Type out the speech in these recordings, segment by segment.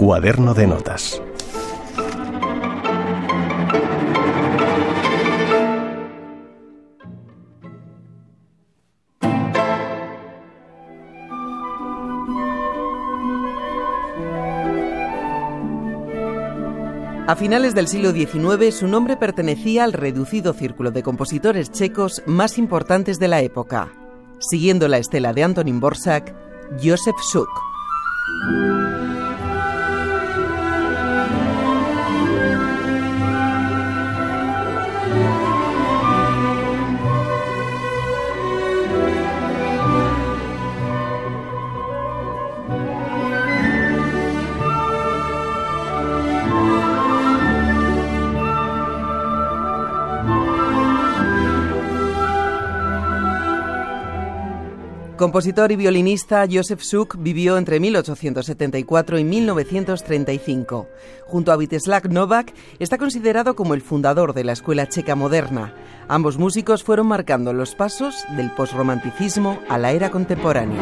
Cuaderno de notas. A finales del siglo XIX, su nombre pertenecía al reducido círculo de compositores checos más importantes de la época. Siguiendo la estela de Antonín Borsak, Josef Suk. Compositor y violinista, Josef Suk vivió entre 1874 y 1935. Junto a Víteslav Novak, está considerado como el fundador de la escuela checa moderna. Ambos músicos fueron marcando los pasos del posromanticismo a la era contemporánea.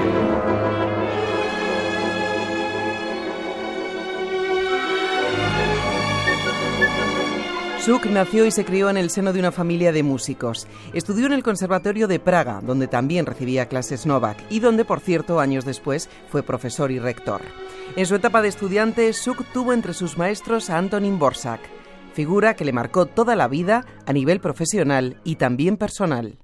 Suk nació y se crió en el seno de una familia de músicos. Estudió en el Conservatorio de Praga, donde también recibía clases Novak y donde, por cierto, años después fue profesor y rector. En su etapa de estudiante, Suk tuvo entre sus maestros a Antonín Borsak, figura que le marcó toda la vida a nivel profesional y también personal.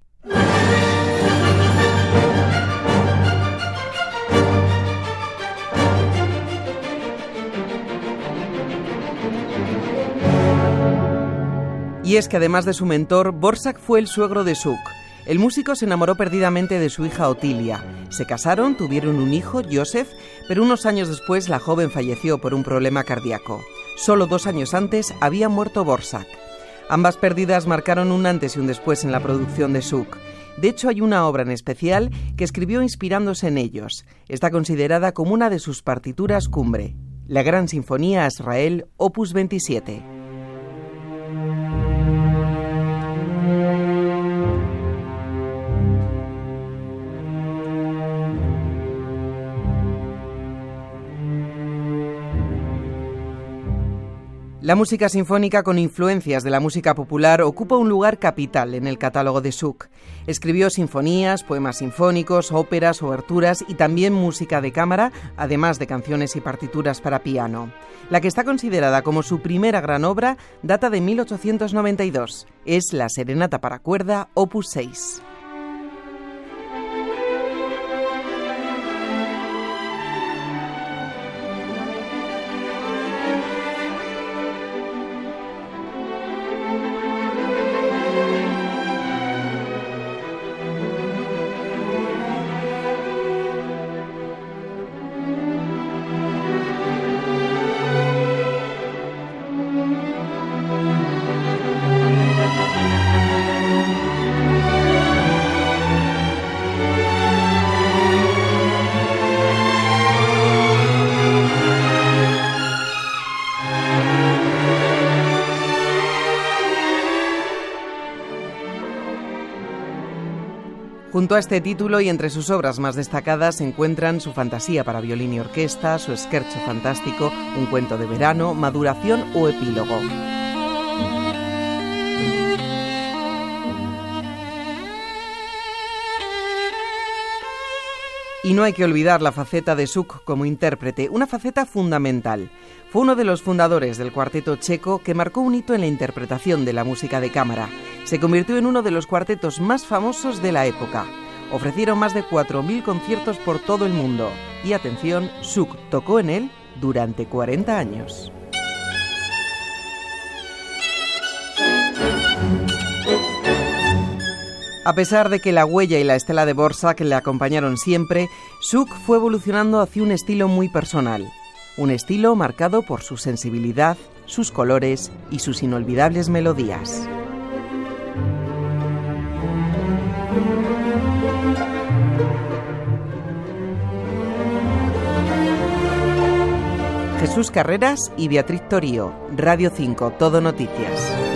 Y es que además de su mentor, Borsak fue el suegro de Suk. El músico se enamoró perdidamente de su hija Otilia. Se casaron, tuvieron un hijo, Joseph, pero unos años después la joven falleció por un problema cardíaco. Solo dos años antes había muerto Borsak. Ambas pérdidas marcaron un antes y un después en la producción de Suk. De hecho, hay una obra en especial que escribió inspirándose en ellos. Está considerada como una de sus partituras cumbre, la Gran Sinfonía Israel, opus 27. La música sinfónica con influencias de la música popular ocupa un lugar capital en el catálogo de Suk. Escribió sinfonías, poemas sinfónicos, óperas, oberturas y también música de cámara, además de canciones y partituras para piano. La que está considerada como su primera gran obra data de 1892. Es la Serenata para cuerda, opus 6. Junto a este título y entre sus obras más destacadas se encuentran su Fantasía para violín y orquesta, su Scherzo fantástico, Un cuento de verano, Maduración o Epílogo. No hay que olvidar la faceta de Suk como intérprete, una faceta fundamental. Fue uno de los fundadores del cuarteto checo que marcó un hito en la interpretación de la música de cámara. Se convirtió en uno de los cuartetos más famosos de la época. Ofrecieron más de 4.000 conciertos por todo el mundo. Y atención, Suk tocó en él durante 40 años. A pesar de que la huella y la estela de Borsa que le acompañaron siempre, Suk fue evolucionando hacia un estilo muy personal. Un estilo marcado por su sensibilidad, sus colores y sus inolvidables melodías. Jesús Carreras y Beatriz Torío, Radio 5, Todo Noticias.